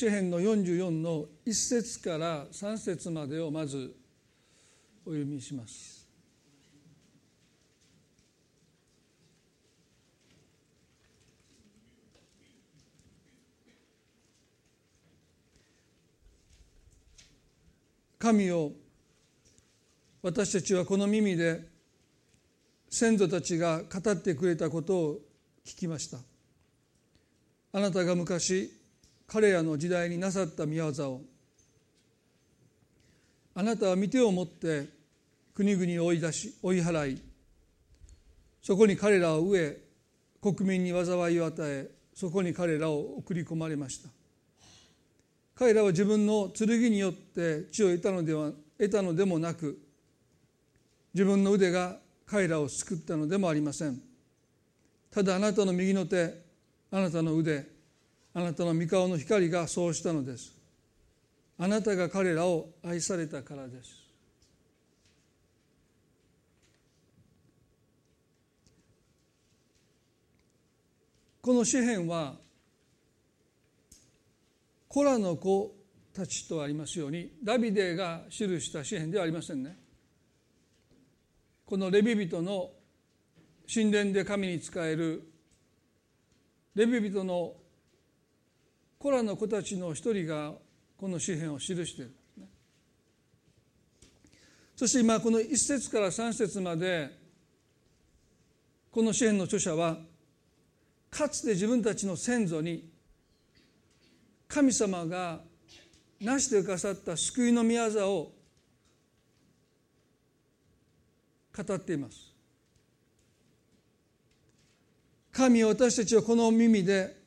詩編の44の1節から3節までをまずお読みします。神を私たちはこの耳で先祖たちが語ってくれたことを聞きましたあなたが昔彼らの時代になさった見業をあなたは見てをもって国々を追い出し追い払いそこに彼らを植え国民に災いを与えそこに彼らを送り込まれました。彼らは自分の剣によって血を得たのでは得たのでもなく自分の腕が彼らを救ったのでもありません。ただあなたの右の手あなたの腕あなたの御顔の光がそうしたのです。あなたが彼らを愛されたからです。この詩篇はコラの子たちとありますようにダビデが記した詩篇ではありませんね。このレビ人の神殿で神に仕えるレビ人のコラの子たちの一人がこの詩篇を記している。そして今この1節から3節までこの詩篇の著者はかつて自分たちの先祖に神様が成してくださった救いの御業を語っています。神は私たちはこの耳で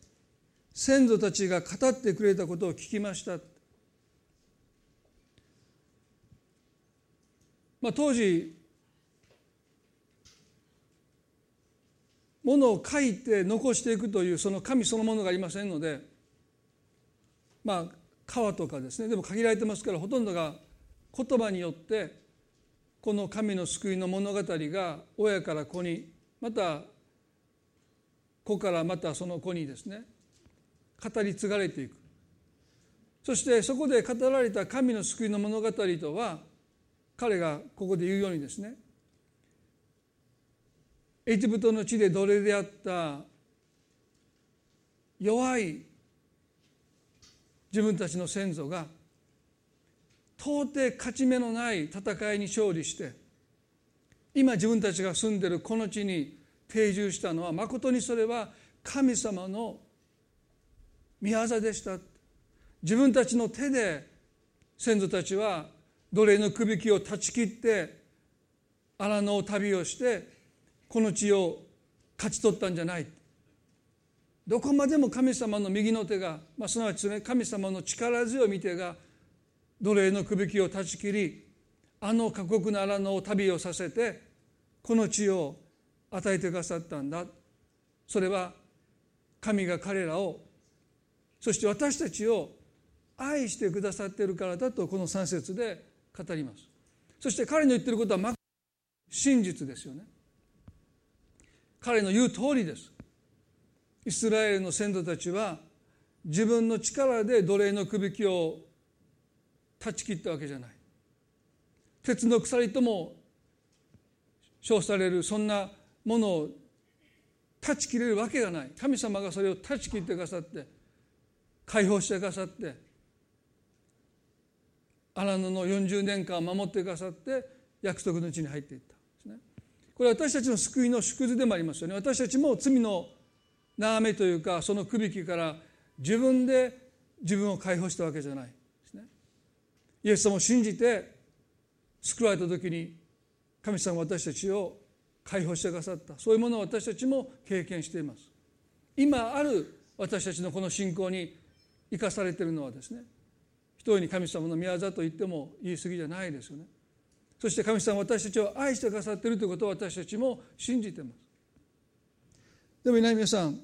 先祖たちが語ってくれたことを聞きました。まあ当時ものを書いて残していくというその神そのものがありませんのでまあ川とかですねでも限られてますからほとんどが言葉によってこの神の救いの物語が親から子にまた子からまたその子にですね語り継がれていく。そしてそこで語られた神の救いの物語とは彼がここで言うようにですねエジプトの地で奴隷であった弱い自分たちの先祖が到底勝ち目のない戦いに勝利して今自分たちが住んでるこの地に定住したのはまことにそれは神様の御業でした。自分たちの手で先祖たちは奴隷のくびきを断ち切って荒野を旅をしてこの地を勝ち取ったんじゃない。どこまでも神様の右の手が、まあ、すなわち、ね、神様の力強い見手が奴隷のくびきを断ち切りあの過酷な荒野を旅をさせてこの地を与えてくださったんだ。それは神が彼らをそして私たちを愛してくださっているからだとこの3節で語ります。そして彼の言ってることは真実ですよね。彼の言う通りです。イスラエルの先祖たちは自分の力で奴隷のくびきを断ち切ったわけじゃない。鉄の鎖とも称されるそんなものを断ち切れるわけがない。神様がそれを断ち切ってくださって解放してくださって荒野の40年間守ってくださって約束の地に入っていった。んですね。これは私たちの救いの縮図でもありますよね。私たちも罪の縄目というかそのくびきから自分で自分を解放したわけじゃない。ですね。イエス様を信じて救われた時に神様は私たちを解放してくださった。そういうものを私たちも経験しています。今ある私たちのこの信仰に生かされているのはですね一人に神様の宮座と言っても言い過ぎじゃないですよね。そして神様私たちを愛してくださっているということを私たちも信じています。でも皆さん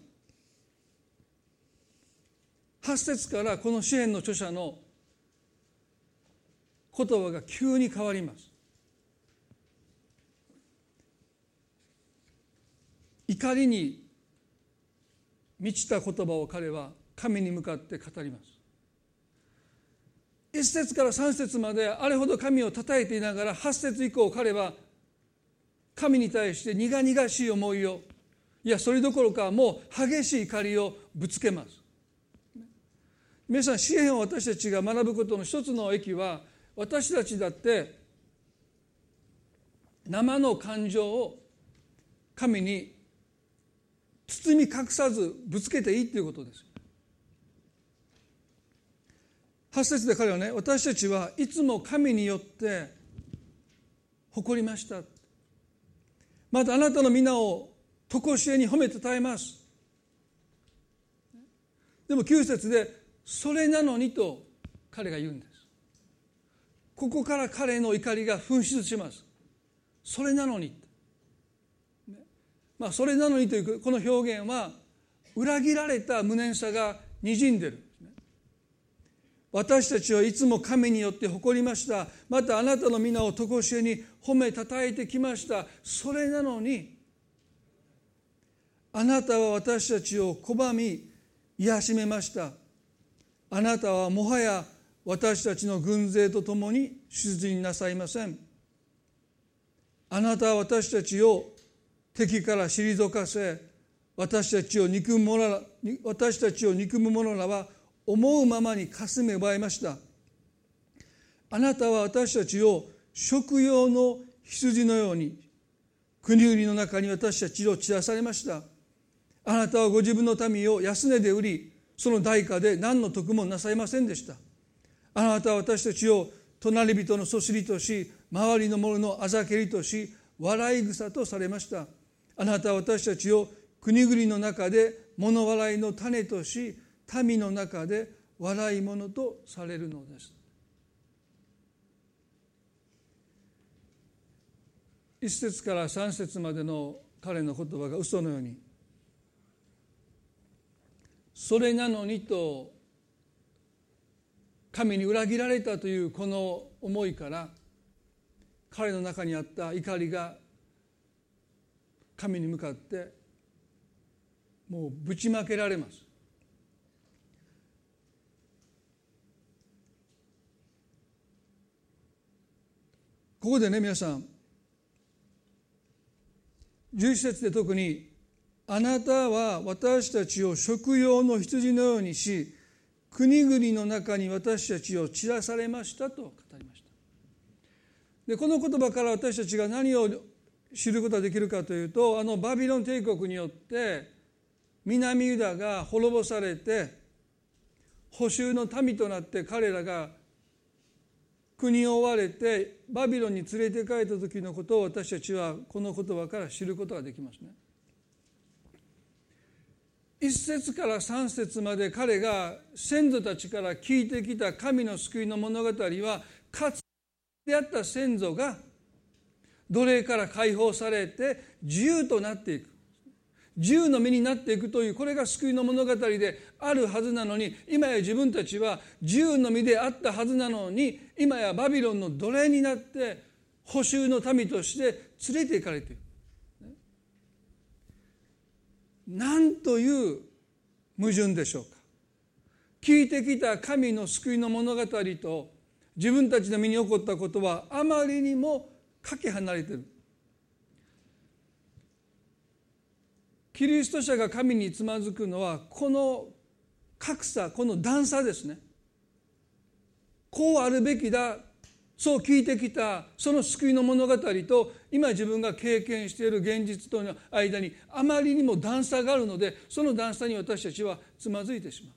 8節からこの支援の著者の言葉が急に変わります。怒りに満ちた言葉を彼は神に向かって語ります。1節から3節まであれほど神を称えていながら8節以降彼は神に対して苦々しい思いをいやそれどころかもう激しい怒りをぶつけます。皆さん詩篇を私たちが学ぶことの一つの益は私たちだって生の感情を神に包み隠さずぶつけていいということです8節で彼はね私たちはいつも神によって誇りました。またあなたの皆を常しえに褒めたたえます。でも9節でそれなのにと彼が言うんです。ここから彼の怒りが噴出します。それなのにまあそれなのにというこの表現は裏切られた無念さがにじんでる。私たちはいつも神によって誇りました。またあなたの皆を常しえに褒めたたえてきました。それなのにあなたは私たちを拒み癒しめました。あなたはもはや私たちの軍勢と共に出陣なさいません。あなたは私たちを敵から退かせ私たちを憎む者ら私たちを憎む者らは思うままにかすめ奪いました。あなたは私たちを食用の羊のように国々の中に私たちを散らされました。あなたはご自分の民を安値で売りその代価で何の得もなさいませんでした。あなたは私たちを隣人のそしりとし周りの者のあざけりとし笑い草とされました。あなたは私たちを国々の中で物笑いの種とし民の中で笑い者とされるのです。一節から三節までの彼の言葉が嘘のようにそれなのにと神に裏切られたというこの思いから彼の中にあった怒りが神に向かってもうぶちまけられます。ここでね皆さん11節で特に「あなたは私たちを食用の羊のようにし国々の中に私たちを散らされました」と語りました。でこの言葉から私たちが何を知ることができるかというとあのバビロン帝国によって南ユダが滅ぼされて補修の民となって彼らが国を追われてバビロンに連れて帰った時のことを私たちはこの言葉から知ることができますね。一節から三節まで彼が先祖たちから聞いてきた神の救いの物語はかつて出会った先祖が奴隷から解放されて自由となっていく自由の身になっていくというこれが救いの物語であるはずなのに今や自分たちは自由の身であったはずなのに今やバビロンの奴隷になって補修の民として連れて行かれている。なんという矛盾でしょうか。聞いてきた神の救いの物語と自分たちの身に起こったことはあまりにもかけ離れている。キリスト者が神につまずくのはこの格差この段差ですね。こうあるべきだそう聞いてきたその救いの物語と今自分が経験している現実との間にあまりにも段差があるのでその段差に私たちはつまずいてしまう。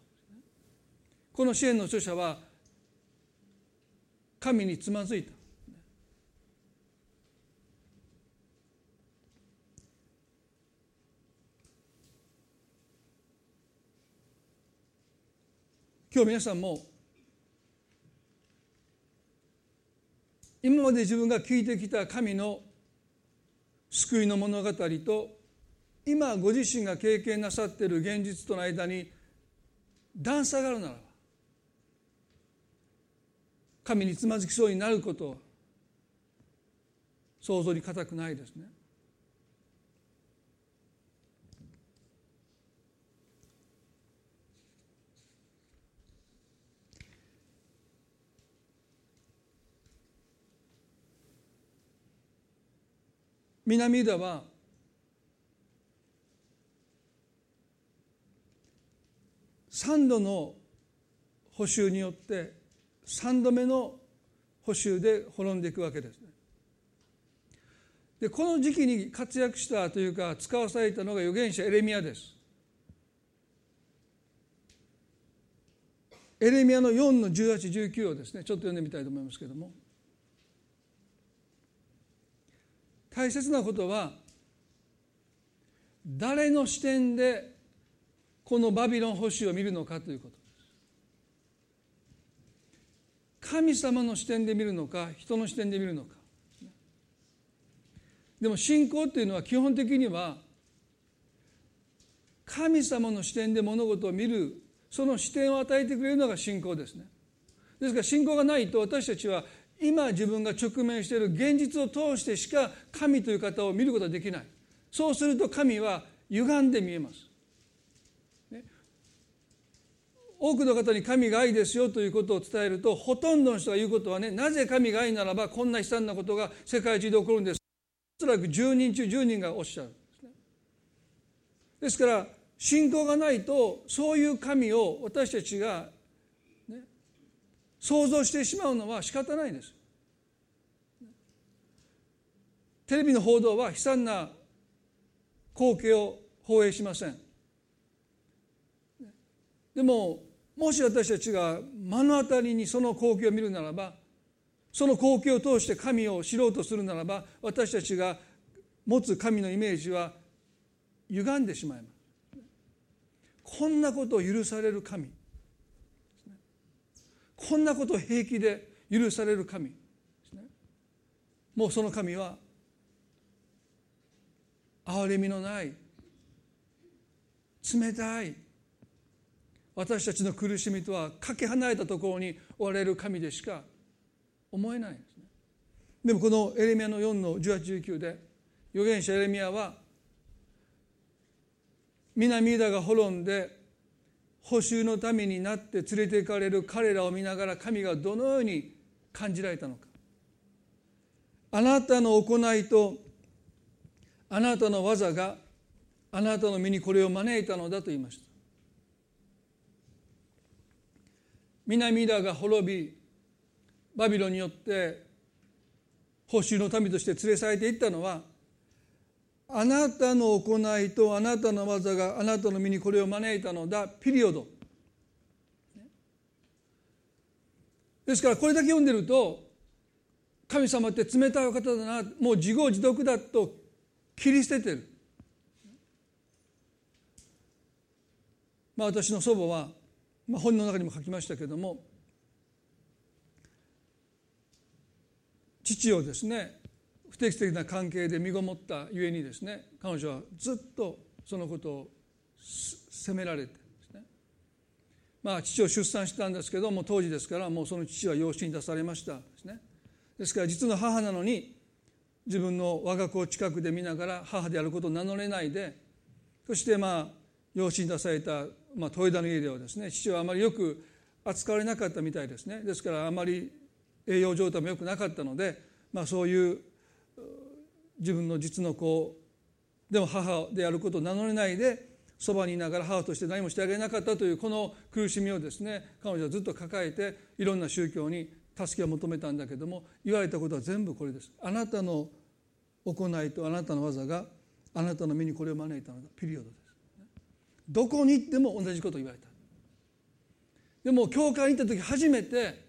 この支援の著者は神につまずいた。今日皆さんも今まで自分が聞いてきた神の救いの物語と今ご自身が経験なさっている現実との間に段差があるならば神につまずきそうになることは想像に難くないですね。南ユダは3度の補修によって3度目の補修で滅んでいくわけですね。でこの時期に活躍したというか使わされたのが預言者エレミアです。エレミアの4の1819をですねちょっと読んでみたいと思いますけども大切なことは誰の視点でこのバビロン保守を見るのかということ。神様の視点で見るのか人の視点で見るのか。でも信仰っていうのは基本的には神様の視点で物事を見るその視点を与えてくれるのが信仰ですね。ですから信仰がないと私たちは今自分が直面している現実を通してしか神という方を見ることはできない。そうすると神は歪んで見えます、ね、多くの方に神が愛ですよということを伝えるとほとんどの人が言うことはねなぜ神が愛ならばこんな悲惨なことが世界中で起こるんです。おそらく10人中10人がおっしゃる。ですねですから信仰がないとそういう神を私たちが、想像してしまうのは仕方ないです。テレビの報道は悲惨な光景を放映しません。でももし私たちが目の当たりにその光景を見るならばその光景を通して神を知ろうとするならば私たちが持つ神のイメージは歪んでしまいます。こんなことを許される神こんなことを平気で許される神。もうその神は憐れみのない冷たい私たちの苦しみとはかけ離れたところにおられる神でしか思えないんですね。でもこのエレミアの4の1819で預言者エレミアは南ユダが滅んで補修のためになって連れて行かれる彼らを見ながら神がどのように感じられたのか。あなたの行いとあなたの技があなたの身にこれを招いたのだと言いました。南ユダが滅びバビロンによって報酬の民として連れ去られていったのはあなたの行いとあなたの技があなたの身にこれを招いたのだ。ピリオド。ですからこれだけ読んでると神様って冷たい方だな。もう自業自得だと切り捨ててる。まあ私の祖母は、まあ、本の中にも書きましたけども父をですね不適切な関係で身ごもったゆえにですね彼女はずっとそのことを責められてですね。まあ父を出産したんですけども当時ですからもうその父は養子に出されましたですね。ですから実の母なのに自分の我が子を近くで見ながら母であることを名乗れないでそしてまあ養子に出された、まあ、豊田の家ではですね父はあまりよく扱われなかったみたいですね。ですからあまり栄養状態も良くなかったので、まあ、そういう自分の実の子でも母であることを名乗れないでそばにいながら母として何もしてあげなかったというこの苦しみをですね彼女はずっと抱えていろんな宗教に助けを求めたんだけども言われたことは全部これです。あなたの行いとあなたの技があなたの身にこれを招いたのだ。ピリオドです。どこに行っても同じことを言われた。でも教会に行った時初めて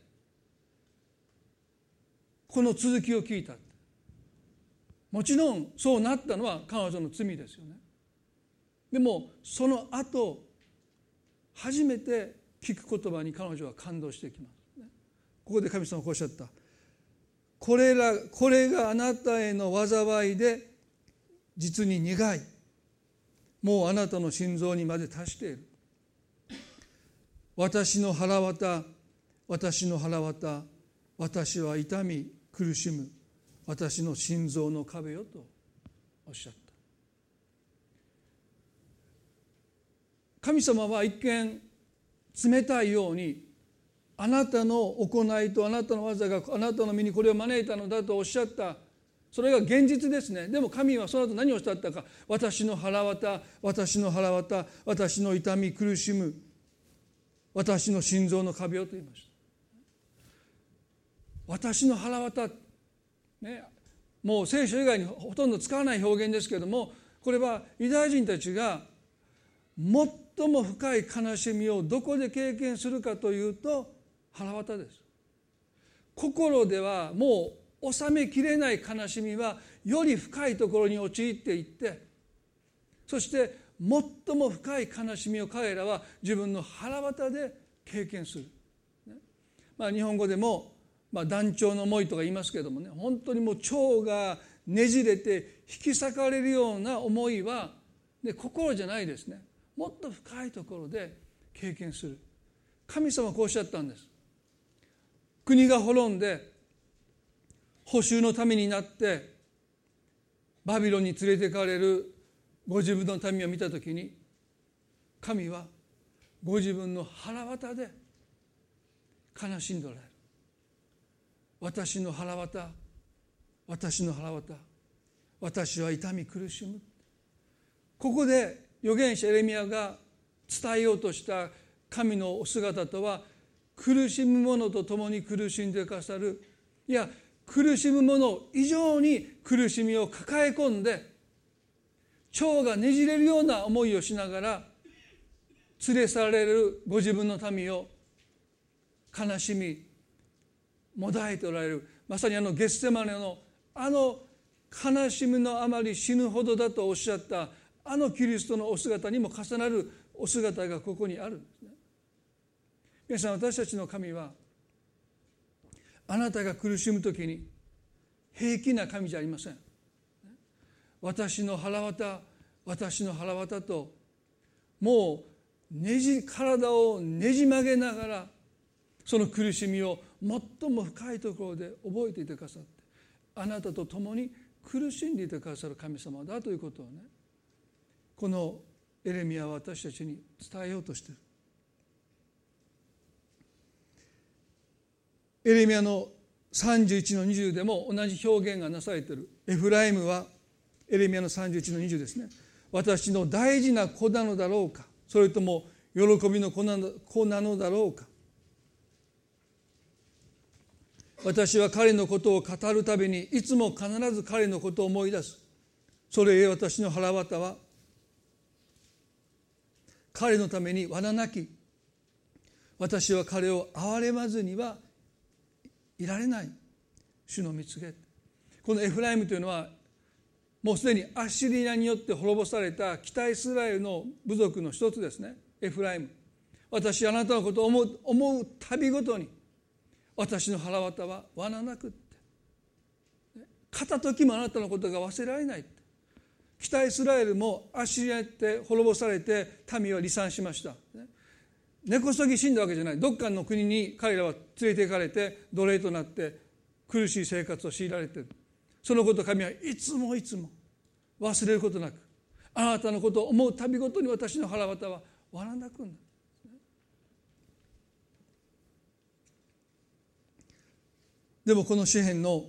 この続きを聞いた。もちろんそうなったのは彼女の罪ですよね。でもその後初めて聞く言葉に彼女は感動してきます、ね、ここで神様がおっしゃった。これらこれがあなたへの災いで実に苦い。もうあなたの心臓にまで達している。私の腹渡私の腹渡私は痛み苦しむ。私の心臓の壁よとおっしゃった。神様は一見冷たいようにあなたの行いとあなたの技があなたの身にこれを招いたのだとおっしゃった。それが現実ですね。でも神はその後何をおっしゃったか。私の腹渡私の腹渡私の痛み苦しむ私の心臓の壁をと言いました。私の腹渡ねもう聖書以外にほとんど使わない表現ですけどもこれはユダヤ人たちが最も深い悲しみをどこで経験するかというと腹渡です。心ではもう収めきれない悲しみはより深いところに陥っていってそして最も深い悲しみを彼らは自分の腹渡で経験する、まあ、日本語でもまあ、団長の思いとか言いますけどもね本当にもう腸がねじれて引き裂かれるような思いは、ね、心じゃないですね。もっと深いところで経験する。神様はこうおっしゃったんです。国が滅んで補修のためになってバビロンに連れて行かれるご自分の民を見た時に神はご自分の腹渡で悲しんでおられる。私の腹渡私の腹渡私は痛み苦しむ。ここで預言者エレミアが伝えようとした神のお姿とは苦しむ者と共に苦しんでかさる。いや苦しむ者以上に苦しみを抱え込んで腸がねじれるような思いをしながら連れ去られるご自分の民を悲しみもだえておられるまさにあのゲッセマネのあの悲しみのあまり死ぬほどだとおっしゃったあのキリストのお姿にも重なるお姿がここにあるんですね。皆さん私たちの神はあなたが苦しむ時に平気な神じゃありません。私の腹渡私の腹渡ともうねじ体をねじ曲げながらその苦しみを最も深いところで覚えていてくださってあなたと共に苦しんでいてくださる神様だということをねこのエレミアは私たちに伝えようとしている。エレミアの31の20でも同じ表現がなされている。エフライムはエレミアの31の20ですね。私の大事な子なのだろうか。それとも喜びの子なのだろうか。私は彼のことを語るたびにいつも必ず彼のことを思い出す。それへ私の腹渡は彼のために罠なき。私は彼を憐れまずにはいられない。主の見つけ。このエフライムというのはもうすでにアッシリアによって滅ぼされた北イスラエルの部族の一つですね。エフライム。私あなたのことを思う思うたびごとに私の腹渡は罠なくって。片時もあなたのことが忘れられないって。北イスラエルもアッシリアって滅ぼされて民は離散しました。根こそぎ死んだわけじゃない。どっかの国に彼らは連れて行かれて奴隷となって苦しい生活を強いられてる。そのこと神はいつもいつも忘れることなくあなたのことを思うたびごとに私の腹渡は割らなくなる。でもこの詩篇の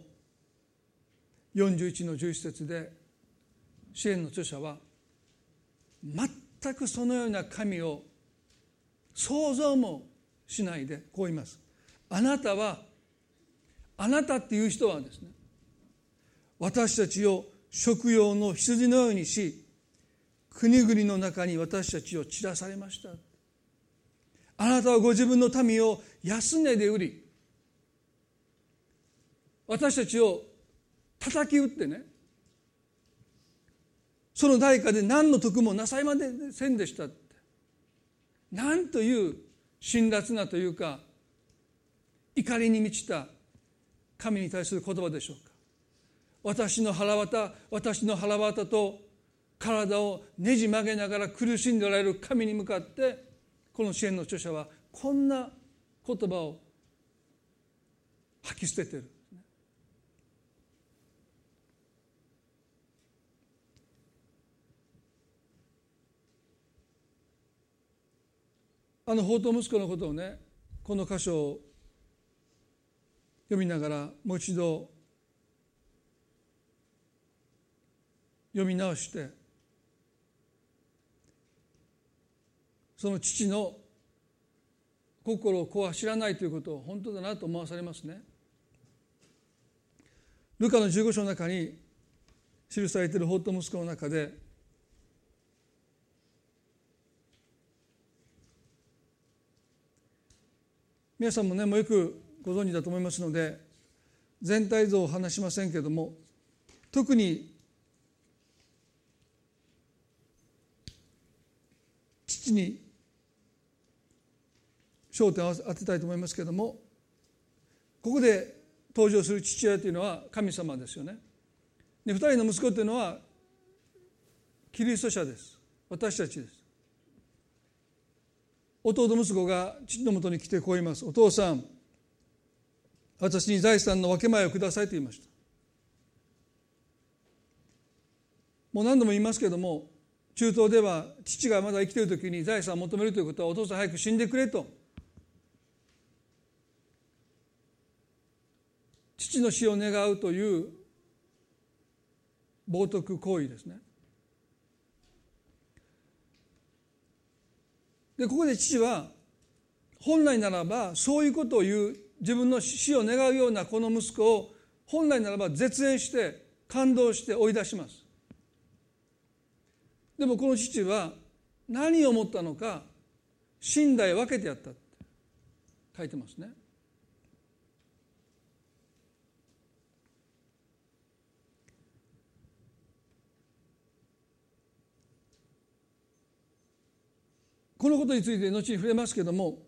41の11節で詩篇の著者は全くそのような神を想像もしないでこう言います。あなたはあなたっていう人はですね私たちを食用の羊のようにし国々の中に私たちを散らされました。あなたはご自分の民を安値で売り私たちを叩き打ってねその代価で何の得もなさいませんでしたって。何という辛辣なというか怒りに満ちた神に対する言葉でしょうか。私の腹渡私の腹渡と体をねじ曲げながら苦しんでおられる神に向かってこの支援の著者はこんな言葉を吐き捨ててる。あの法と息子のことをねこの箇所を読みながらもう一度読み直してその父の心を子は知らないということを本当だなと思わされますね。ルカの15章の中に記されている法と息子の中で皆さんもねもうよくご存知だと思いますので全体像を話しませんけれども特に父に焦点を当てたいと思いますけれどもここで登場する父親というのは神様ですよね。で2人の息子というのはキリスト者です私たちです。弟息子が父のもとに来てこう言います「お父さん私に財産の分け前をください」と言いました。もう何度も言いますけれども中東では父がまだ生きている時に財産を求めるということはお父さん早く死んでくれと父の死を願うという冒涜行為ですね。でここで父は本来ならばそういうことを言う自分の死を願うようなこの息子を本来ならば絶縁して感動して追い出します。でもこの父は何を思ったのか信頼分けてやったって書いてますね。このことについて後に触れますけども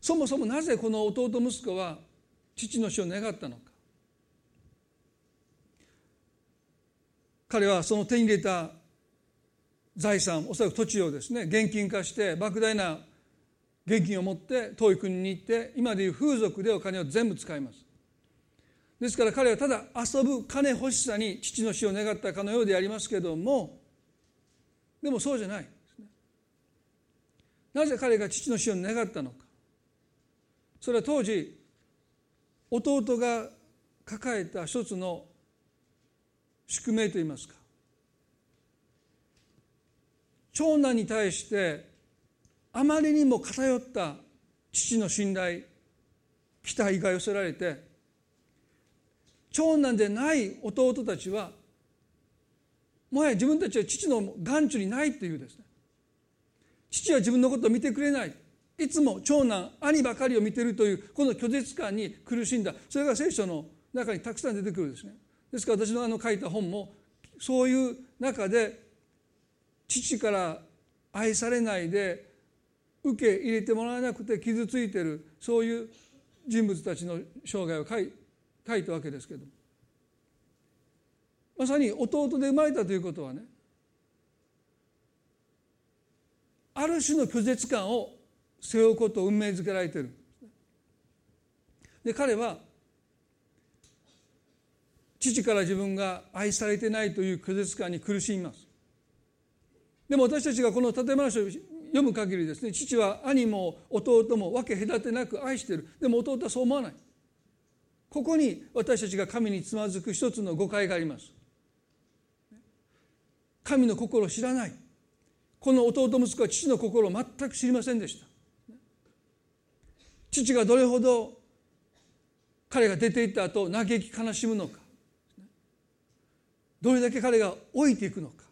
そもそもなぜこの弟息子は父の死を願ったのか。彼はその手に入れた財産おそらく土地をですね現金化して莫大な現金を持って遠い国に行って今でいう風俗でお金を全部使います。ですから彼はただ遊ぶ金欲しさに父の死を願ったかのようでありますけどもでもそうじゃない。なぜ彼が父の死を願ったのか。それは当時弟が抱えた一つの宿命といいますか。長男に対してあまりにも偏った父の信頼期待が寄せられて長男でない弟たちはもはや自分たちは父の眼中にないというですね。父は自分のことを見てくれない。いつも長男兄ばかりを見てるというこの拒絶感に苦しんだ。それが聖書の中にたくさん出てくるんですね。ですから私のあの書いた本もそういう中で父から愛されないで受け入れてもらわなくて傷ついてるそういう人物たちの生涯を書い書いたわけですけどまさに弟で生まれたということはねある種の拒絶感を背負うことを運命づけられている。で彼は父から自分が愛されてないという拒絶感に苦しみます。でも私たちがこの建前書を読む限りですね父は兄も弟も分け隔てなく愛してる。でも弟はそう思わない。ここに私たちが神につまずく一つの誤解があります。神の心を知らない。この弟息子は父の心を全く知りませんでした。父がどれほど彼が出ていった後嘆き悲しむのかどれだけ彼が老いていくのか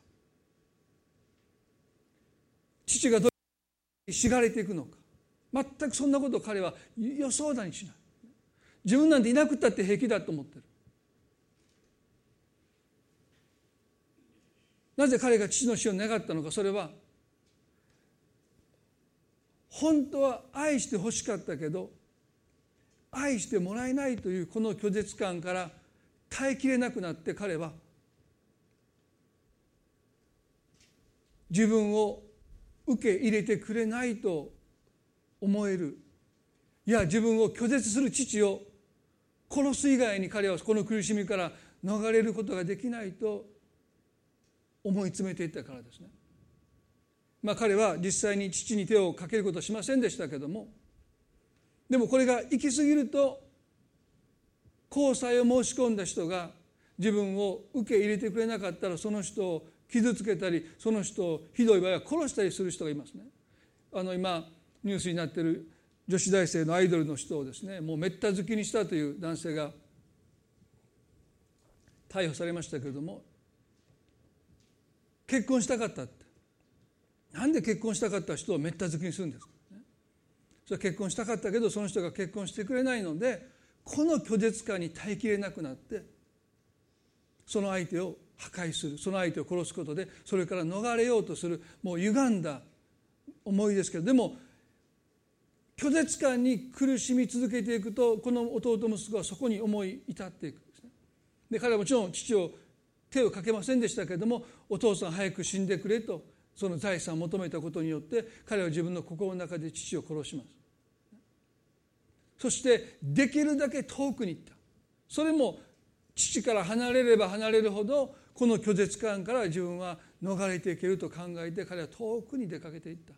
父がどれだけしがれていくのか全くそんなことを彼は予想だにしない。自分なんていなくったって平気だと思ってる。なぜ彼が父の死を願ったのかそれは本当は愛してほしかったけど愛してもらえないというこの拒絶感から耐えきれなくなって彼は自分を受け入れてくれないと思える。いや自分を拒絶する父を殺す以外に彼はこの苦しみから逃れることができないと思い詰めていったからですね。まあ、彼は実際に父に手をかけることはしませんでしたけどもでもこれが行き過ぎると交際を申し込んだ人が自分を受け入れてくれなかったらその人を傷つけたりその人をひどい場合は殺したりする人がいますね。あの今ニュースになっている女子大生のアイドルの人をですねもうめった好きにしたという男性が逮捕されましたけれども結婚したかったってなんで結婚したかった人をめった好きにするんですか、ね、それ結婚したかったけどその人が結婚してくれないのでこの拒絶感に耐えきれなくなってその相手を破壊するその相手を殺すことでそれから逃れようとするもう歪んだ思いですけどでも拒絶感に苦しみ続けていくとこの弟息子はそこに思い至っていくんですね。で彼はもちろん父を手をかけませんでしたけれどもお父さん早く死んでくれとその財産を求めたことによって彼は自分の心の中で父を殺します。そしてできるだけ遠くに行った。それも父から離れれば離れるほどこの拒絶感から自分は逃れていけると考えて彼は遠くに出かけていった。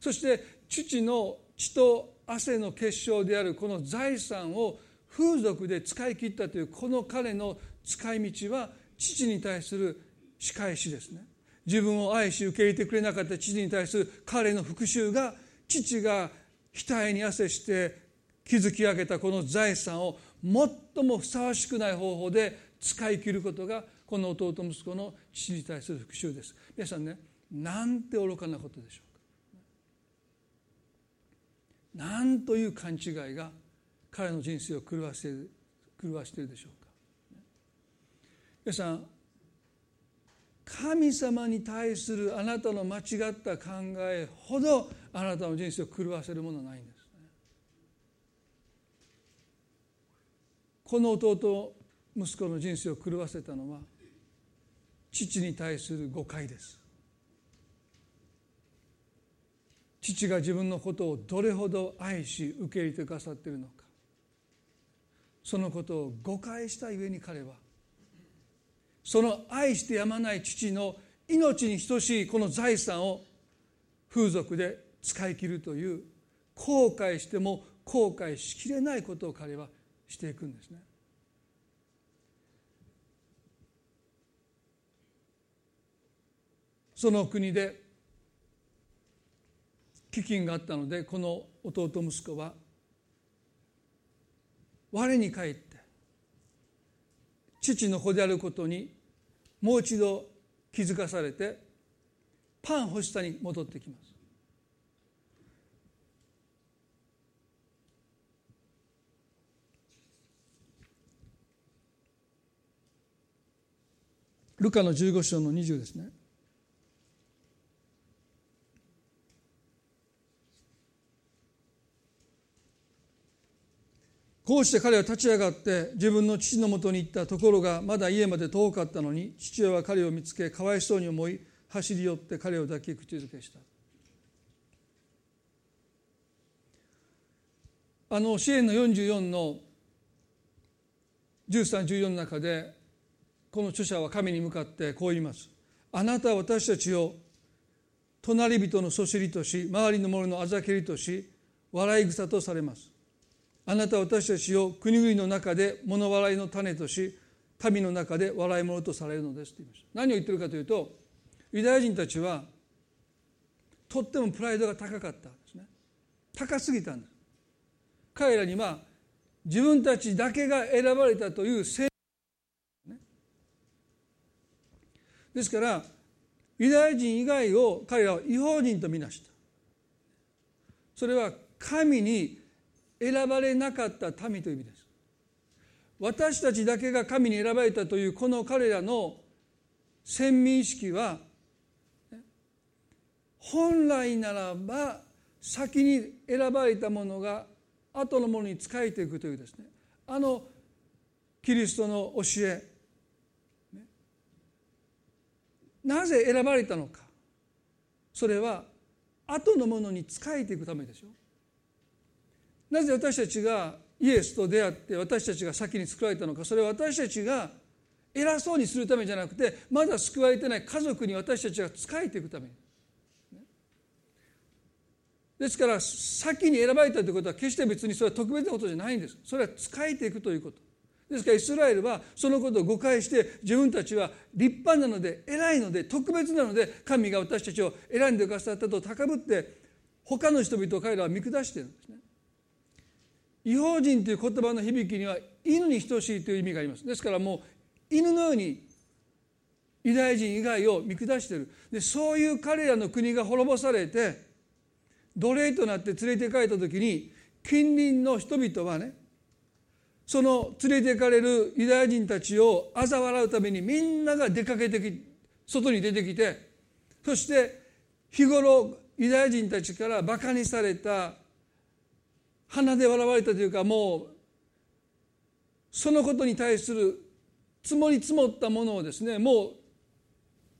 そして父の血と汗の結晶であるこの財産を風俗で使い切ったというこの彼の使い道は父に対する仕返しですね。自分を愛し受け入れてくれなかった父に対する彼の復讐が父が額に汗して築き上げたこの財産を最もふさわしくない方法で使い切ることがこの弟息子の父に対する復讐です。皆さんねなんて愚かなことでしょうか。なんという勘違いが彼の人生を狂わせている狂わしているでしょう皆さん神様に対するあなたの間違った考えほどあなたの人生を狂わせるものはないんですね。この弟息子の人生を狂わせたのは父に対する誤解です。父が自分のことをどれほど愛し受け入れてくださっているのか。そのことを誤解したゆえに彼はその愛してやまない父の命に等しいこの財産を風俗で使い切るという後悔しても後悔しきれないことを彼はしていくんですね。その国で飢饉があったのでこの弟息子は我に返って父の子であることにもう一度気づかされてパン欲しさに戻ってきます。ルカの15章の20ですね。こうして彼は立ち上がって自分の父のもとに行ったところがまだ家まで遠かったのに父親は彼を見つけかわいそうに思い走り寄って彼を抱き口づけした。あの支援の44の1314の中でこの著者は神に向かってこう言います。あなたは私たちを隣人のそしりとし周りの者のあざけりとし笑い草とされます。あなたは私たちを国々の中で物笑いの種とし民の中で笑い物とされるのですと言いました。何を言ってるかというとユダヤ人たちはとってもプライドが高かったんですね。高すぎたんです彼らには自分たちだけが選ばれたという性ですからユダヤ人以外を彼らは違法人とみなした。それは神に選ばれなかった民という意味です。私たちだけが神に選ばれたというこの彼らの先民意識は本来ならば先に選ばれたものが後のものに仕えていくというですね。あのキリストの教え。なぜ選ばれたのか。それは後のものに仕えていくためでしょなぜ私たちがイエスと出会って私たちが先に救われたのかそれは私たちが偉そうにするためじゃなくてまだ救われてない家族に私たちが仕えていくため。ですから先に選ばれたということは決して別にそれは特別なことじゃないんです。それは仕えていくということ。ですからイスラエルはそのことを誤解して自分たちは立派なので偉いので特別なので神が私たちを選んでくださったと高ぶって他の人々を彼らは見下しているんですね。違法人という言葉の響きには犬に等しいという意味があります。ですからもう犬のようにユダヤ人以外を見下している。でそういう彼らの国が滅ぼされて奴隷となって連れて帰った時に近隣の人々はねその連れて行かれるユダヤ人たちを嘲笑うためにみんなが出かけてき外に出てきてそして日頃ユダヤ人たちからバカにされた鼻で笑われたというかもうそのことに対する積もり積もったものをですねもう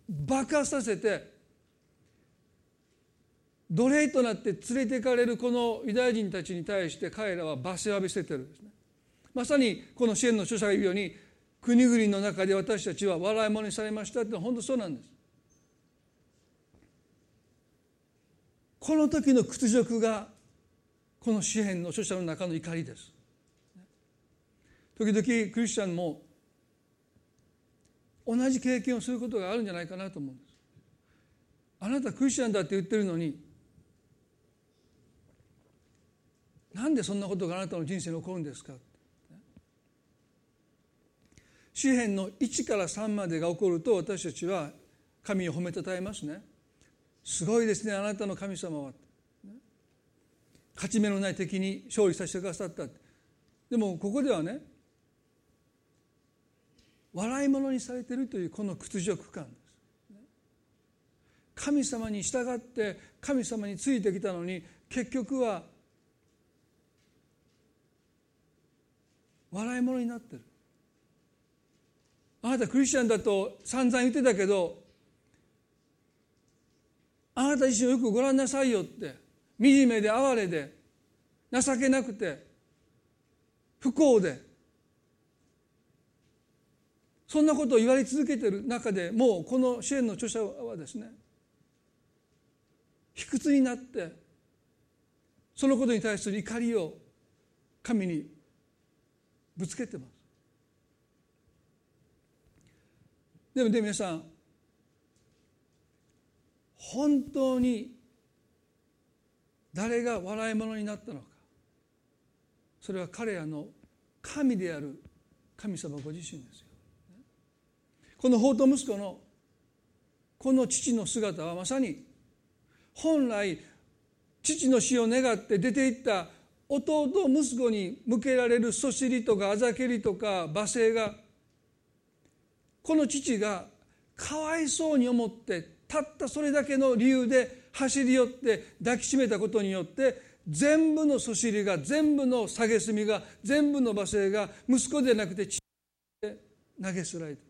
爆発させて奴隷となって連れていかれるこのユダヤ人たちに対して彼らは罰せ浴びせてるんですね。まさにこの支援の著者が言うように国々の中で私たちは笑い物にされましたって本当そうなんです。この時の屈辱がこの詩篇の著者の中の怒りです。時々クリスチャンも同じ経験をすることがあるんじゃないかなと思うんです。あなたクリスチャンだって言ってるのになんでそんなことがあなたの人生に起こるんですか？詩篇の1から3までが起こると私たちは神を褒めたたえますねすごいですねあなたの神様は勝ち目のない敵に勝利させてくださったでもここではね笑い物にされてるというこの屈辱感です。神様に従って神様についてきたのに結局は笑い物になってる。あなたクリスチャンだと散々言ってたけどあなた自身をよくご覧なさいよって惨めで哀れで情けなくて不幸で。そんなことを言われ続けている中でもうこの支援の著者はですね卑屈になってそのことに対する怒りを神にぶつけてます。でもね皆さん本当に誰が笑い物になったのかそれは彼らの神である神様ご自身ですよ。この法と息子のこの父の姿はまさに本来父の死を願って出ていった弟息子に向けられるそしりとかあざけりとか罵声がこの父がかわいそうに思ってたったそれだけの理由で走り寄って抱きしめたことによって全部のそしりが全部の蔑みが全部の罵声が息子でなくて父で投げすられた。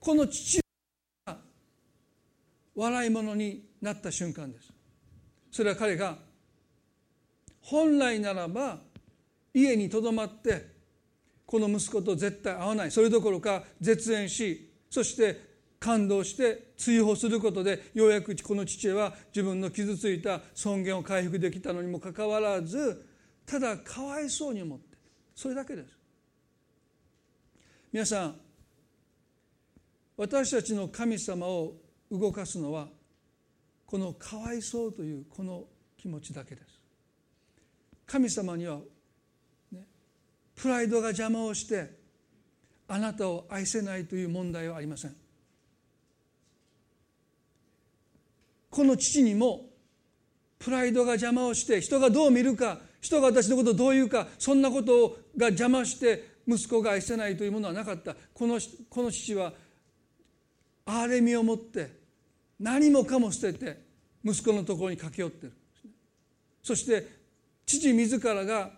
この父が笑い物になった瞬間です。それは彼が本来ならば家にとどまってこの息子と絶対会わない。それどころか絶縁しそして感動して追放することでようやくこの父親は自分の傷ついた尊厳を回復できたのにもかかわらずただかわいそうに思ってそれだけです。皆さん私たちの神様を動かすのはこのかわいそうというこの気持ちだけです。神様にはねプライドが邪魔をしてあなたを愛せないという問題はありません。この父にもプライドが邪魔をして人がどう見るか人が私のことをどう言うかそんなことが邪魔して息子が愛せないというものはなかった。このこの父は憐れみを持って何もかも捨てて息子のところに駆け寄ってる。そして父自らが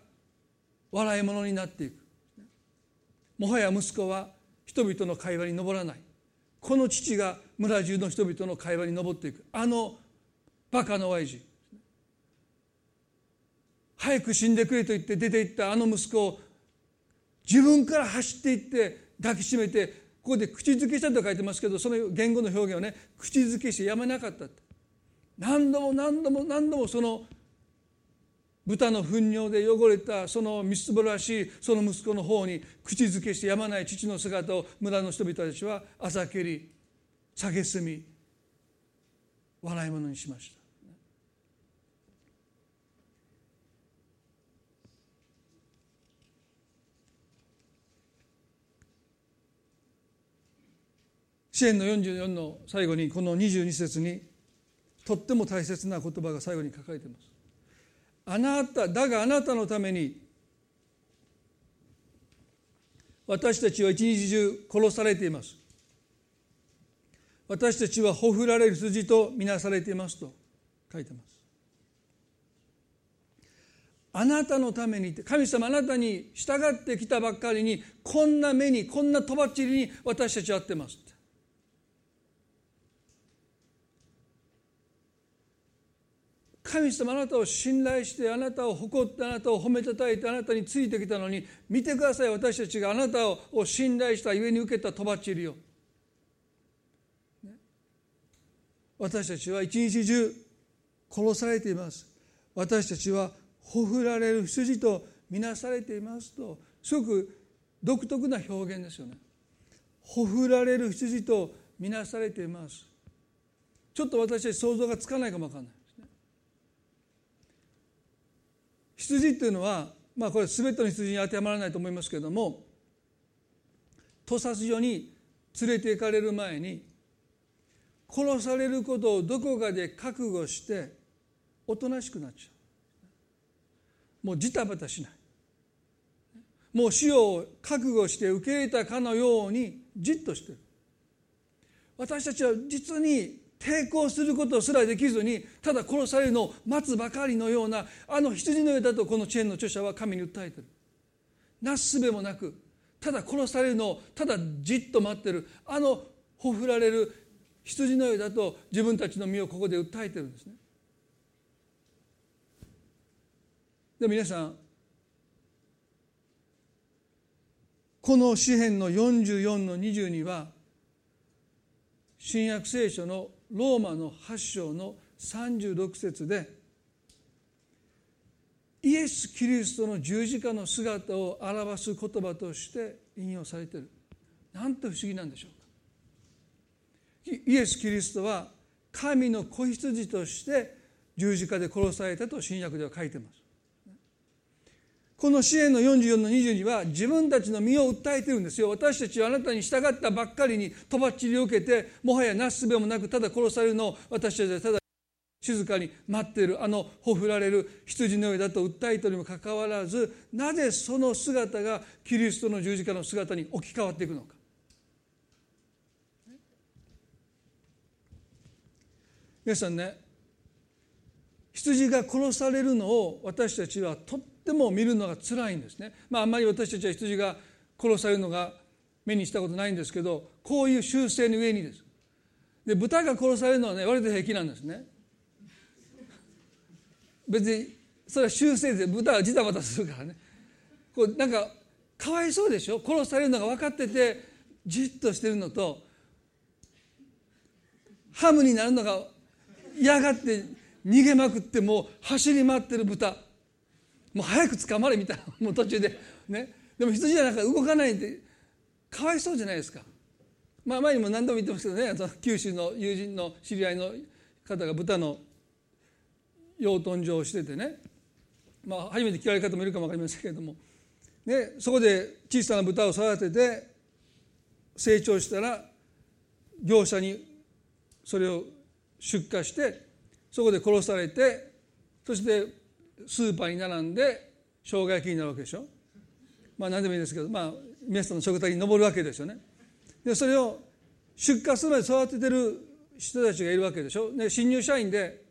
笑い物になっていく。もはや息子は人々の会話に上らない。この父が村中の人々の会話に上っていく。あのバカの親父。早く死んでくれと言って出て行ったあの息子を自分から走っていって抱きしめてここで口づけしたと書いてますけどその言語の表現をね口づけしてやめなかった何度も何度も何度もその豚の糞尿で汚れたそのみすぼらしいその息子の方に口づけしてやまない父の姿を村の人々たちはあざけり蔑み笑い物にしました支援の44の最後にこの22節にとっても大切な言葉が最後に書かれています。あなただがあなたのために私たちは一日中殺されています。私たちはほふられる筋とみなされていますと書いてます。あなたのためにって神様あなたに従ってきたばっかりにこんな目にこんなとばっちりに私たちは会ってます神様あなたを信頼してあなたを誇ってあなたを褒めたたえてあなたについてきたのに見てください。私たちがあなたを信頼した。ゆえに受けたとばっちりを、私たちは一日中殺されています。私たちはほふられる羊とみなされていますとすごく独特な表現ですよね。ほふられる羊とみなされています。ちょっと私たち想像がつかないかもわかんない。羊っていうのはまあこれ全ての羊に当てはまらないと思いますけれども屠殺所に連れて行かれる前に殺されることをどこかで覚悟しておとなしくなっちゃう。もうジタバタしない。もう死を覚悟して受け入れたかのようにじっとしてる。私たちは実に抵抗することすらできずにただ殺されるのを待つばかりのようなあの羊の上だとこのチェーンの著者は神に訴えてる。なすすべもなくただ殺されるのをただじっと待ってるあのほふられる羊の上だと自分たちの身をここで訴えてるんですね。でも皆さんこの詩篇の44の22は新約聖書のローマの8章の36節でイエス・キリストの十字架の姿を表す言葉として引用されている。なんと不思議なんでしょうか。イエス・キリストは神の子羊として十字架で殺されたと新約では書いてます。この支援の44の22は自分たちの身を訴えてるんですよ。私たちはあなたに従ったばっかりにとばっちりを受けてもはやなすすべもなくただ殺されるのを私たちはただ静かに待っている。あのほふられる羊の上だと訴えてるにもかかわらずなぜその姿がキリストの十字架の姿に置き換わっていくのか。皆さんね羊が殺されるのを私たちはとっっても見るのが辛いんですね。まあ、あんまり私たちは羊が殺されるのが目にしたことないんですけどこういう習性の上にです。で豚が殺されるのはね割と平気なんですね。別にそれは習性で豚はジタバタするからね。こうなんかかわいそうでしょ？殺されるのが分かっててじっとしてるのとハムになるのが嫌がって逃げまくってもう走り回ってる豚。もう早く捕まれみたいな。もう途中で。ね。でも羊はなんか動かないんで。かわいそうじゃないですか。まあ前にも何度も言ってますけどね。その九州の友人の知り合いの方が豚の養豚場をしててね。まあ初めて聞かれる方もいるかも分かりませんけれども。ね。そこで小さな豚を育てて成長したら業者にそれを出荷してそこで殺されてそしてスーパーに並んで生姜焼きになるわけでしょ。まあ何でもいいですけどまあ皆さんの食卓に上るわけですよね。でそれを出荷するまで育ててる人たちがいるわけでしょ。で新入社員で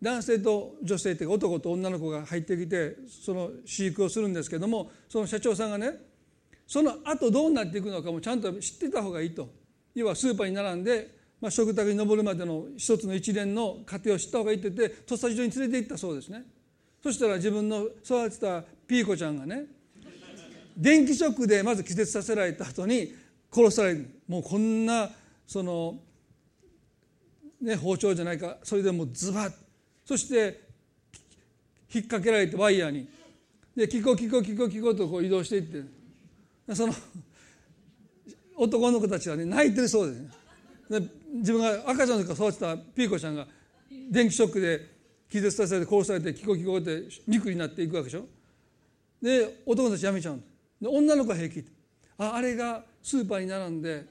男性と女性っていうか男と女の子が入ってきてその飼育をするんですけどもその社長さんがねその後どうなっていくのかもちゃんと知ってた方がいいと。要はスーパーに並んで、まあ、食卓に上るまでの一つの一連の過程を知った方がいいって言って土佐所に連れて行ったそうですね。そしたら自分の育てたピーコちゃんがね電気ショックでまず気絶させられた後に殺される。もうこんなその、ね、包丁じゃないかそれでもうズバッ。そして引っ掛けられてワイヤーに。でキコキコキコキコとこう移動していって。その男の子たちはね泣いてるそうです。ねで自分が赤ちゃんの時か育てたピーコちゃんが電気ショックで傷つけされて殺されてキコキコって肉になっていくわけでしょ。で男たちやめちゃうんで女の子は平気ああれがスーパーに並んで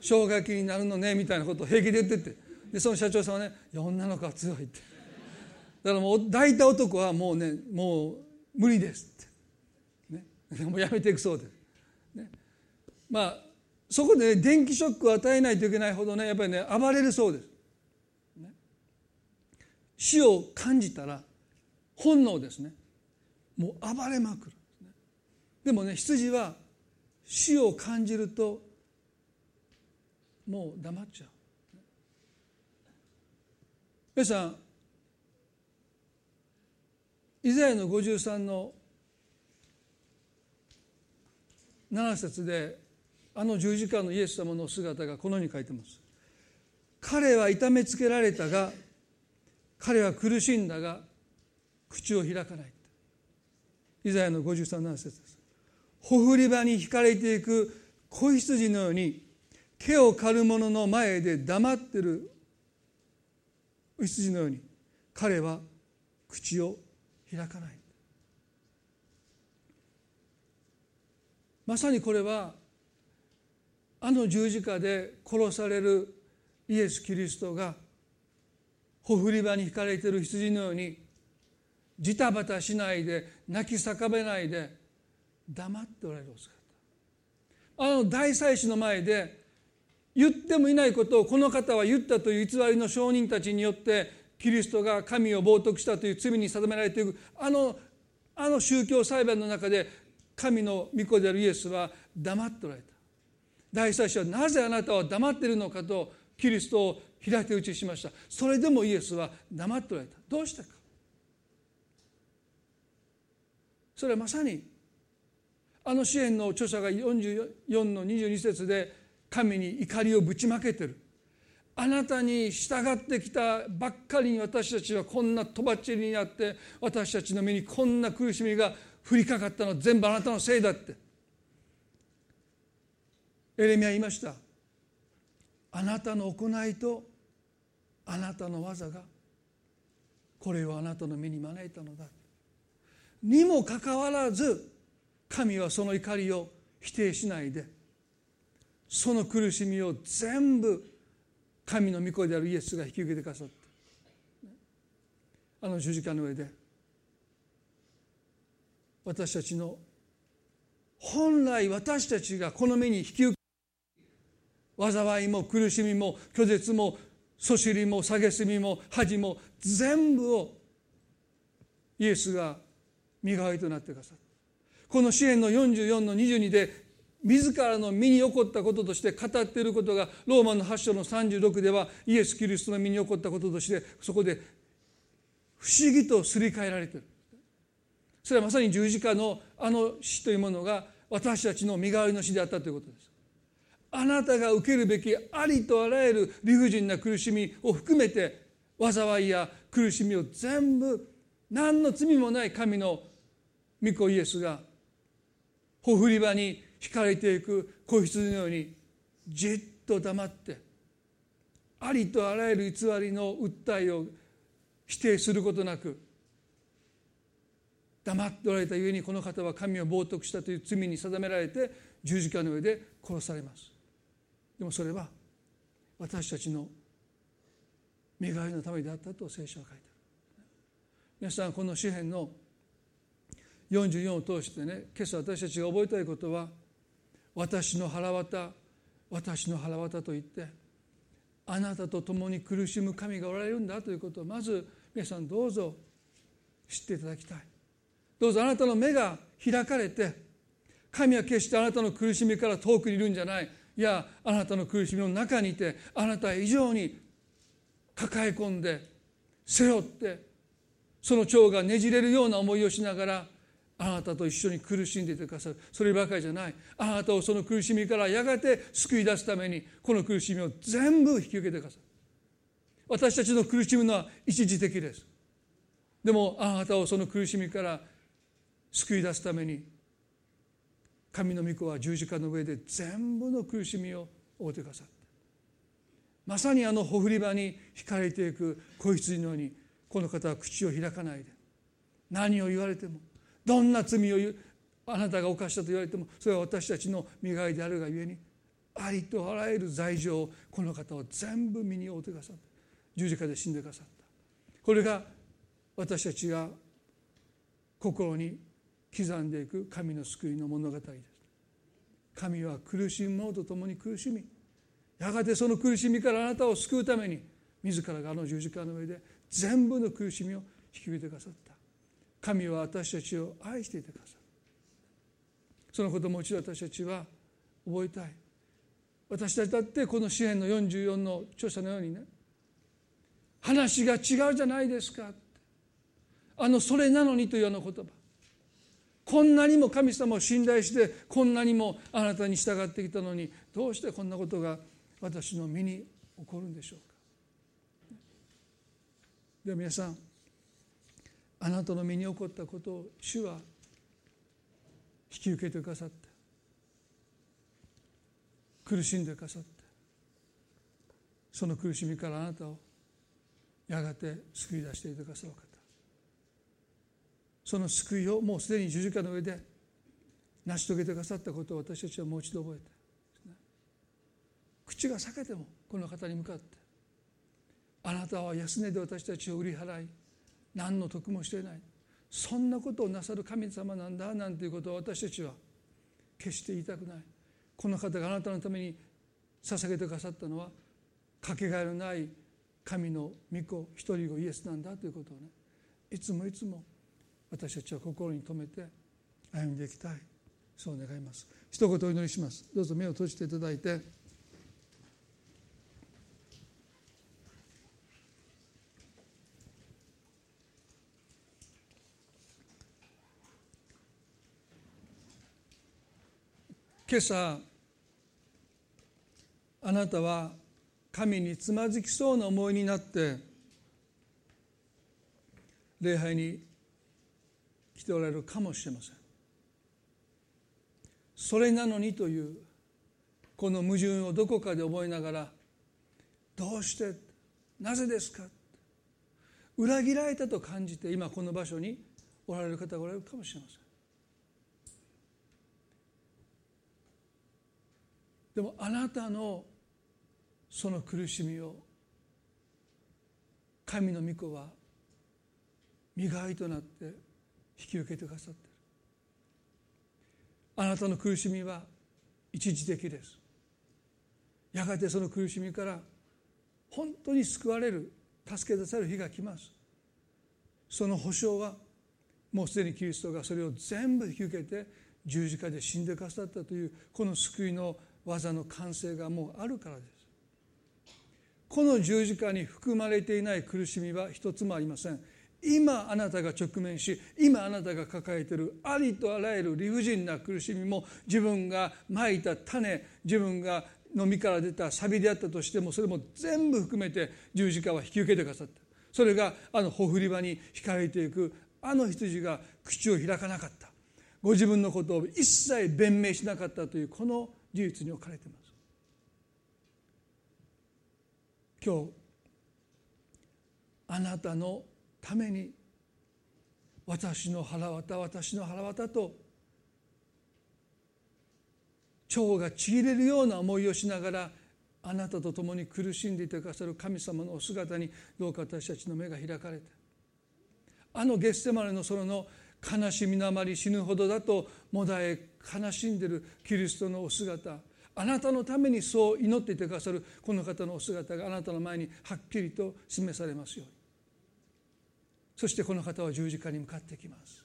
生姜焼きになるのねみたいなことを平気で言ってて。でその社長さんはね「いや女の子は強い」って。だからもう大体男はもうねもう無理ですって、ね、もうやめていくそうで。す、ね、まあそこで、ね、電気ショックを与えないといけないほどねやっぱりね暴れるそうです、死を感じたら本能ですね。もう暴れまくる。でもね羊は死を感じるともう黙っちゃう。皆さんイザヤの53の7節であの十字架のイエス様の姿がこのように書いてます。彼は痛めつけられたが彼は苦しんだが口を開かない。イザヤの53の節です。ほふり場に引かれていく子羊のように毛を刈る者の前で黙ってる羊のように彼は口を開かないまさにこれはあの十字架で殺されるイエス・キリストがほふり場に引かれている羊のようにジタバタしないで泣き叫べないで黙っておられるお姿。あの大祭司の前で言ってもいないことをこの方は言ったという偽りの証人たちによってキリストが神を冒涜したという罪に定められているあのあの宗教裁判の中で神の御子であるイエスは黙っておられた。大祭司はなぜあなたは黙っているのかとキリストを平手打ちしました。それでもイエスは黙っておられた。どうしたか。それはまさにあの支援の著者が44の22節で神に怒りをぶちまけてる。あなたに従ってきたばっかりに私たちはこんなとばっちりになって私たちの身にこんな苦しみが降りかかったの。は全部あなたのせいだって。エレミア言いました。あなたの行いとあなたの技がこれをあなたの身に招いたのだ。にもかかわらず神はその怒りを否定しないでその苦しみを全部神の御子であるイエスが引き受けてくださった。あの十字架の上で私たちの本来私たちがこの目に引き受け災いも苦しみも拒絶もそしりも蔑みも恥も全部をイエスが身代わりとなってくださった。この支援の44の22で自らの身に起こったこととして語っていることがローマの8章の36ではイエス・キリストの身に起こったこととしてそこで不思議とすり替えられてる。それはまさに十字架のあの死というものが私たちの身代わりの死であったということです。あなたが受けるべきありとあらゆる理不尽な苦しみを含めて災いや苦しみを全部何の罪もない神の御子イエスがほふり場に惹かれていく子羊のようにじっと黙ってありとあらゆる偽りの訴えを否定することなく黙っておられたゆえにこの方は神を冒涜したという罪に定められて十字架の上で殺されます。でもそれは私たちの身代わりのためであったと聖書は書いてある。皆さんこの詩篇の44を通してね今朝私たちが覚えたいことは私の腹渡私の腹渡と言ってあなたと共に苦しむ神がおられるんだということをまず皆さんどうぞ知っていただきたい。どうぞあなたの目が開かれて神は決してあなたの苦しみから遠くにいるんじゃない。いやあなたの苦しみの中にいてあなた以上に抱え込んで背負ってその腸がねじれるような思いをしながらあなたと一緒に苦しんでいてくださる。そればかりじゃない。あなたをその苦しみからやがて救い出すためにこの苦しみを全部引き受けてくださる。私たちの苦しむのは一時的です。でもあなたをその苦しみから救い出すために神の御子は十字架の上で全部の苦しみを負うてくださった。まさにあのほふり場に惹かれていく子羊のようにこの方は口を開かないで何を言われてもどんな罪をあなたが犯したと言われてもそれは私たちの磨いであるがゆえにありとあらゆる罪状をこの方を全部身に負うてくださった。十字架で死んでくださった。これが私たちが心に刻んでいく神の救いの物語です。神は苦しむ者と共に苦しみやがてその苦しみからあなたを救うために自らがあの十字架の上で全部の苦しみを引き受けてくださった。神は私たちを愛していてくださるそのこともう一度私たちは覚えたい。私たちだってこの詩篇の44の著者のようにね話が違うじゃないですかあの「それなのに」というような言葉。こんなにも神様を信頼してこんなにもあなたに従ってきたのにどうしてこんなことが私の身に起こるんでしょうか。では皆さんあなたの身に起こったことを主は引き受けてくださって苦しんでくださってその苦しみからあなたをやがて救い出していてくださる方その救いをもうすでに十字架の上で成し遂げてくださったことを私たちはもう一度覚えて。口が裂けてもこの方に向かって。あなたは安値で私たちを売り払い何の得もしていない。そんなことをなさる神様なんだなんていうことを私たちは決して言いたくない。この方があなたのために捧げてくださったのはかけがえのない神の御子一人子イエスなんだということをね。いつもいつも私たちは心に留めて歩んでいきたい。そう願います。一言お祈りします。どうぞ目を閉じていただいて。今朝あなたは神につまずきそうな思いになって礼拝に来ておられるかもしれません。それなのにというこの矛盾をどこかで覚えながらどうしてなぜですか？裏切られたと感じて今この場所におられる方がおられるかもしれません。でもあなたのその苦しみを神の御子は磨いとなって引き受けてくださっている。あなたの苦しみは一時的です。やがてその苦しみから本当に救われる助け出される日が来ます。その保証はもうすでにキリストがそれを全部引き受けて十字架で死んでくださったというこの救いの技の完成がもうあるからです。この十字架に含まれていない苦しみは一つもありません。今あなたが直面し今あなたが抱えているありとあらゆる理不尽な苦しみも自分がまいた種自分が飲みから出たサビであったとしてもそれも全部含めて十字架は引き受けてくださった。それがあのほふり場に引かれていくあの羊が口を開かなかった。ご自分のことを一切弁明しなかったというこの事実に置かれています。今日あなたのために私の腹渡私の腹渡と腸がちぎれるような思いをしながらあなたと共に苦しんでいてくださる神様のお姿にどうか私たちの目が開かれてあのゲッセマネの園の悲しみのあまり死ぬほどだともだえ悲しんでるキリストのお姿。あなたのためにそう祈っていてくださるこの方のお姿があなたの前にはっきりと示されますように。そしてこの方は十字架に向かってきます。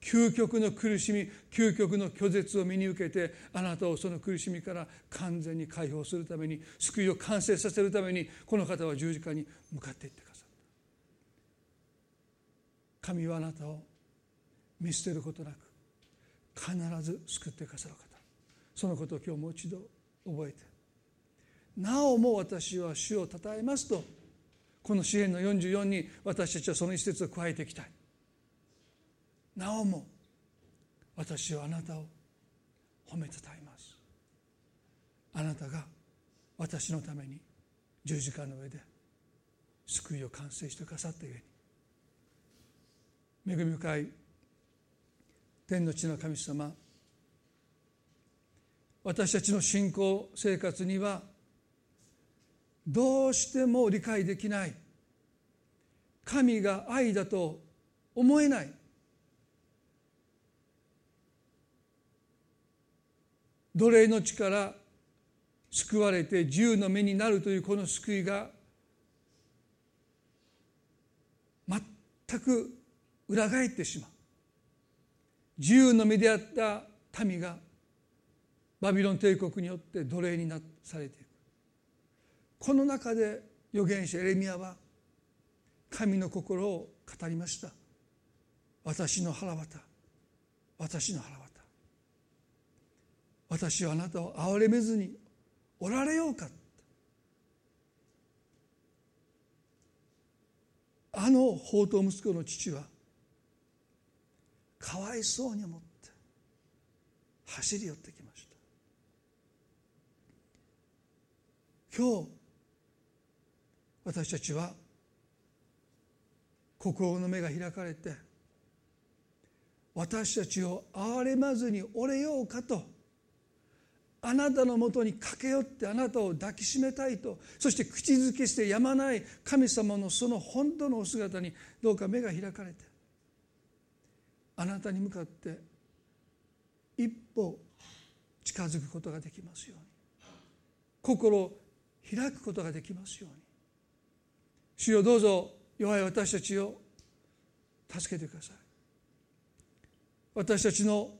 究極の苦しみ究極の拒絶を身に受けてあなたをその苦しみから完全に解放するために救いを完成させるためにこの方は十字架に向かっていってくださった。神はあなたを見捨てることなく必ず救ってくださる方。そのことを今日もう一度覚えてなおも私は主をたたえますとこの詩篇の44に私たちはその一節を加えていきたい。なおも私はあなたを褒めたたえます。あなたが私のために十字架の上で救いを完成してくださったゆえに。恵み深い天の地の神様私たちの信仰生活にはどうしても理解できない。神が愛だと思えない。奴隷の力救われて自由の目になるというこの救いが全く裏返ってしまう。自由の身であった民がバビロン帝国によって奴隷になされていくこの中で預言者エレミアは神の心を語りました。私の腹渡。私の腹渡。私はあなたを憐れめずにおられようか。あの宝刀息子の父はかわいそうに思って走り寄ってきました。今日私たちは心の目が開かれて私たちを憐れまずにおれようかとあなたのもとに駆け寄ってあなたを抱きしめたいとそして口づけしてやまない神様のその本当のお姿にどうか目が開かれてあなたに向かって一歩近づくことができますように。心を開くことができますように。主よどうぞ弱い私たちを助けてください。私たちの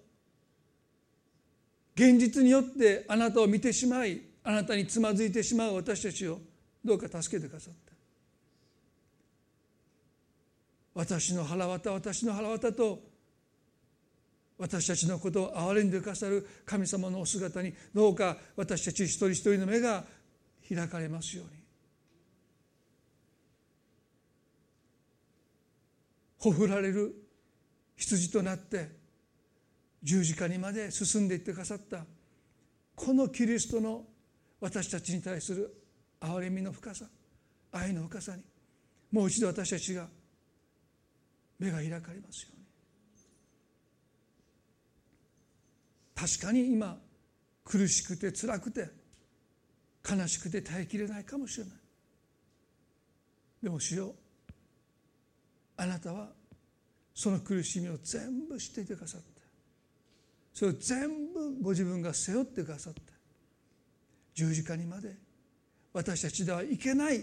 現実によってあなたを見てしまいあなたにつまずいてしまう私たちをどうか助けてくださって。私の腹渡私の腹渡と私たちのことを憐れんでくださる神様のお姿にどうか私たち一人一人の目が開かれますように。ほふられる羊となって十字架にまで進んでいってくださったこのキリストの私たちに対する憐れみの深さ愛の深さにもう一度私たちが目が開かれますように。確かに今苦しくて辛くて悲しくて耐えきれないかもしれない。でも主よあなたはその苦しみを全部知っていてくださってそれを全部ご自分が背負ってくださって十字架にまで私たちではいけない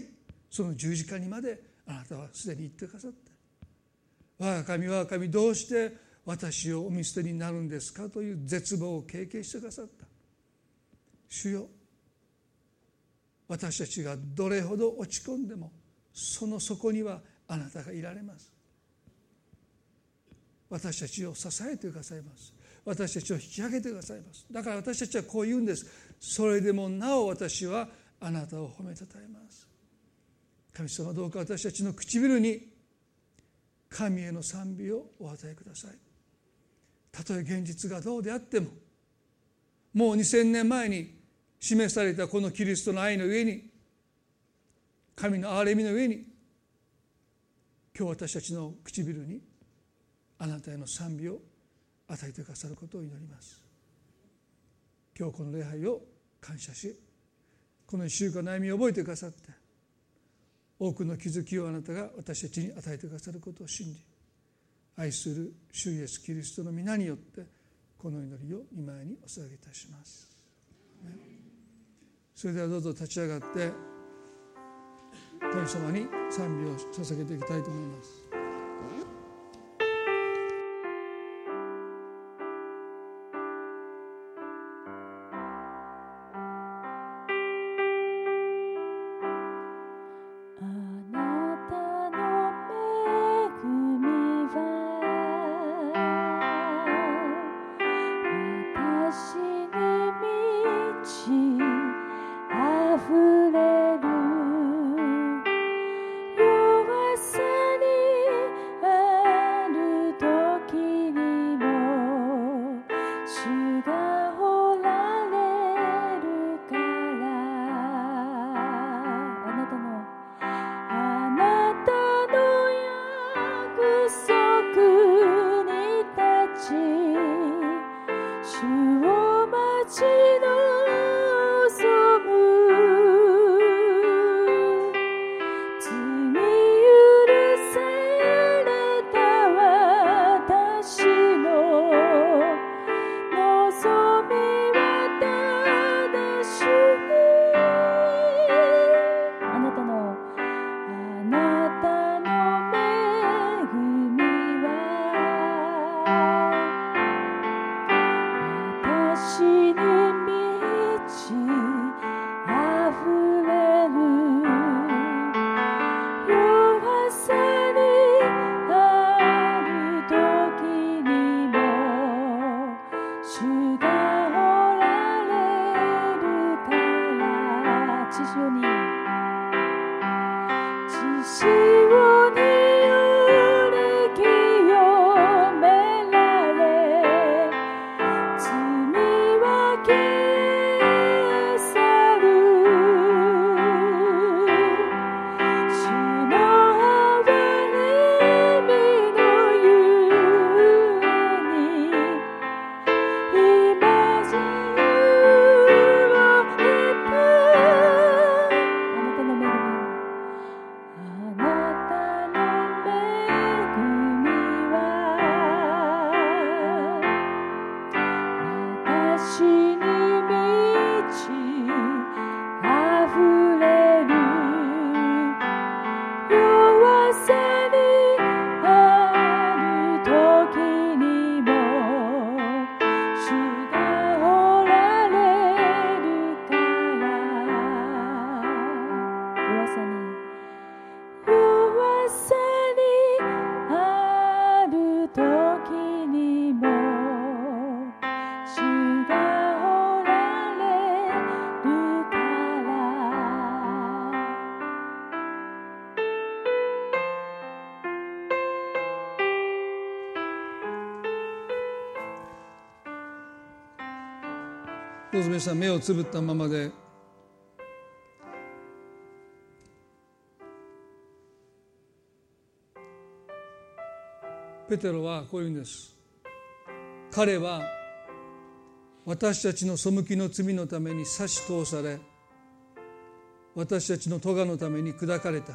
その十字架にまであなたはすでに行ってくださって我が神我が神どうして私をお見捨てになるんですかという絶望を経験してくださった。主よ私たちがどれほど落ち込んでもその底にはあなたがいられます。私たちを支えてくださいます。私たちを引き上げてくださいます。だから私たちはこう言うんです。それでもなお私はあなたを褒めたたえます。神様どうか私たちの唇に神への賛美をお与えください。たとえ現実がどうであってももう2000年前に示されたこのキリストの愛の上に神の憐れみの上に今日私たちの唇にあなたへの賛美を与えてくださることを祈ります今日この礼拝を感謝しこの1週間悩みを覚えてくださって多くの気づきをあなたが私たちに与えてくださることを信じ愛する主イエスキリストの皆によってこの祈りを御前にお捧げいたします。それではどうぞ立ち上がって神様に賛美を捧げていきたいと思います。どうぞ皆さん目をつぶったままでペテロはこう言うんです。彼は私たちの背きの罪のために差し通され私たちの咎のために砕かれた。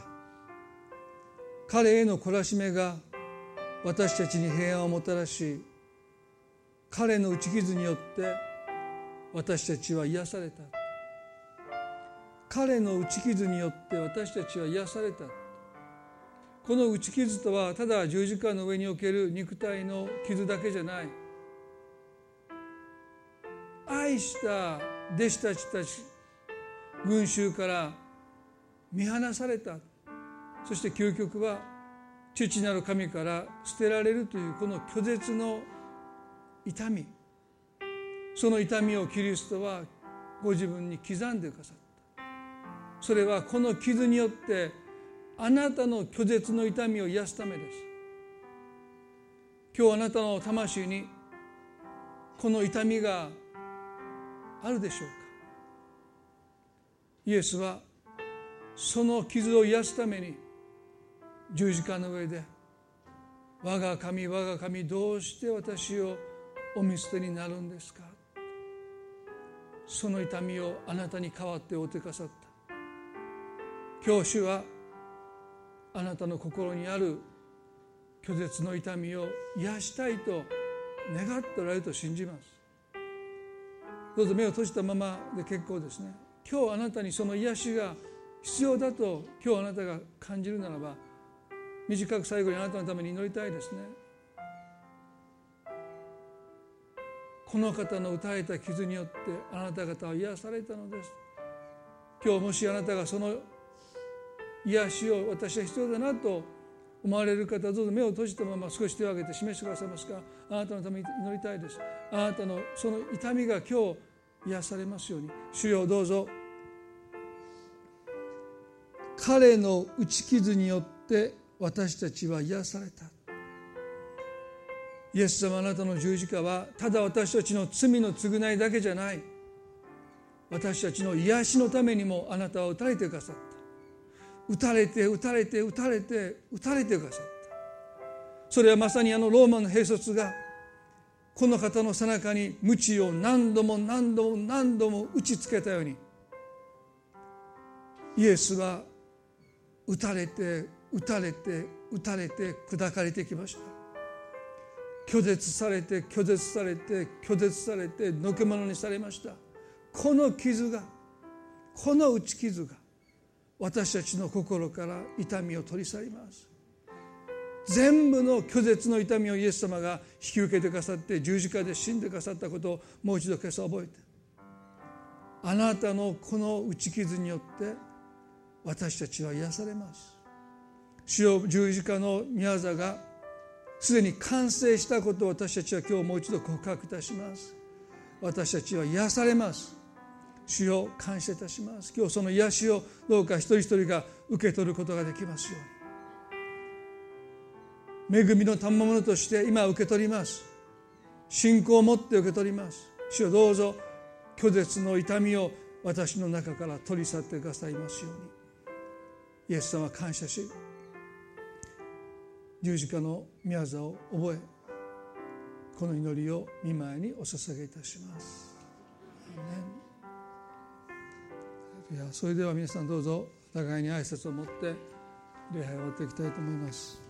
彼への懲らしめが私たちに平安をもたらし彼の打ち傷によって私たちは癒された。彼の打ち傷によって私たちは癒された。この打ち傷とはただ十字架の上における肉体の傷だけじゃない。愛した弟子たちたち群衆から見放された。そして究極は父なる神から捨てられるというこの拒絶の痛み。その痛みをキリストはご自分に刻んでくださった。それはこの傷によってあなたの拒絶の痛みを癒すためです。今日あなたの魂にこの痛みがあるでしょうか。イエスはその傷を癒すために十字架の上で「我が神我が神どうして私をお見捨てになるんですか?」その痛みをあなたに代わって負ってくださった。今日主はあなたの心にある拒絶の痛みを癒したいと願っておられると信じます。どうぞ目を閉じたままで結構ですね。今日あなたにその癒しが必要だと今日あなたが感じるならば短く最後にあなたのために祈りたいですね。この方の打たれた傷によってあなた方は癒されたのです。今日もしあなたがその癒しを私は必要だなと思われる方どうぞ目を閉じたまま少し手を挙げて示してくださいますかあなたのために祈りたいです。あなたのその痛みが今日癒されますように。主よどうぞ。彼の打ち傷によって私たちは癒された。イエス様あなたの十字架はただ私たちの罪の償いだけじゃない。私たちの癒しのためにもあなたは打たれてくださった。打たれて打たれて打たれて打たれてくださった。それはまさにあのローマの兵卒がこの方の背中に鞭を何度も何度も何度も打ちつけたようにイエスは打たれて打たれて打たれて砕かれてきました。拒絶されて拒絶されて拒絶されてのけ者にされました。この傷がこの打ち傷が私たちの心から痛みを取り去ります。全部の拒絶の痛みをイエス様が引き受けてくださって十字架で死んでくださったことをもう一度今朝覚えてあなたのこの打ち傷によって私たちは癒されます。主よ十字架の宮座がすでに完成したことを私たちは今日もう一度告白いたします。私たちは癒されます。主よ感謝いたします。今日その癒しをどうか一人一人が受け取ることができますように。恵みの賜物として今受け取ります。信仰を持って受け取ります。主よどうぞ拒絶の痛みを私の中から取り去ってくださいますように。イエス様感謝し十字架の宮座を覚えこの祈りを見前にお捧げいたします。いやそれでは皆さんどうぞお互いに挨拶を持って礼拝を終わっていきたいと思います。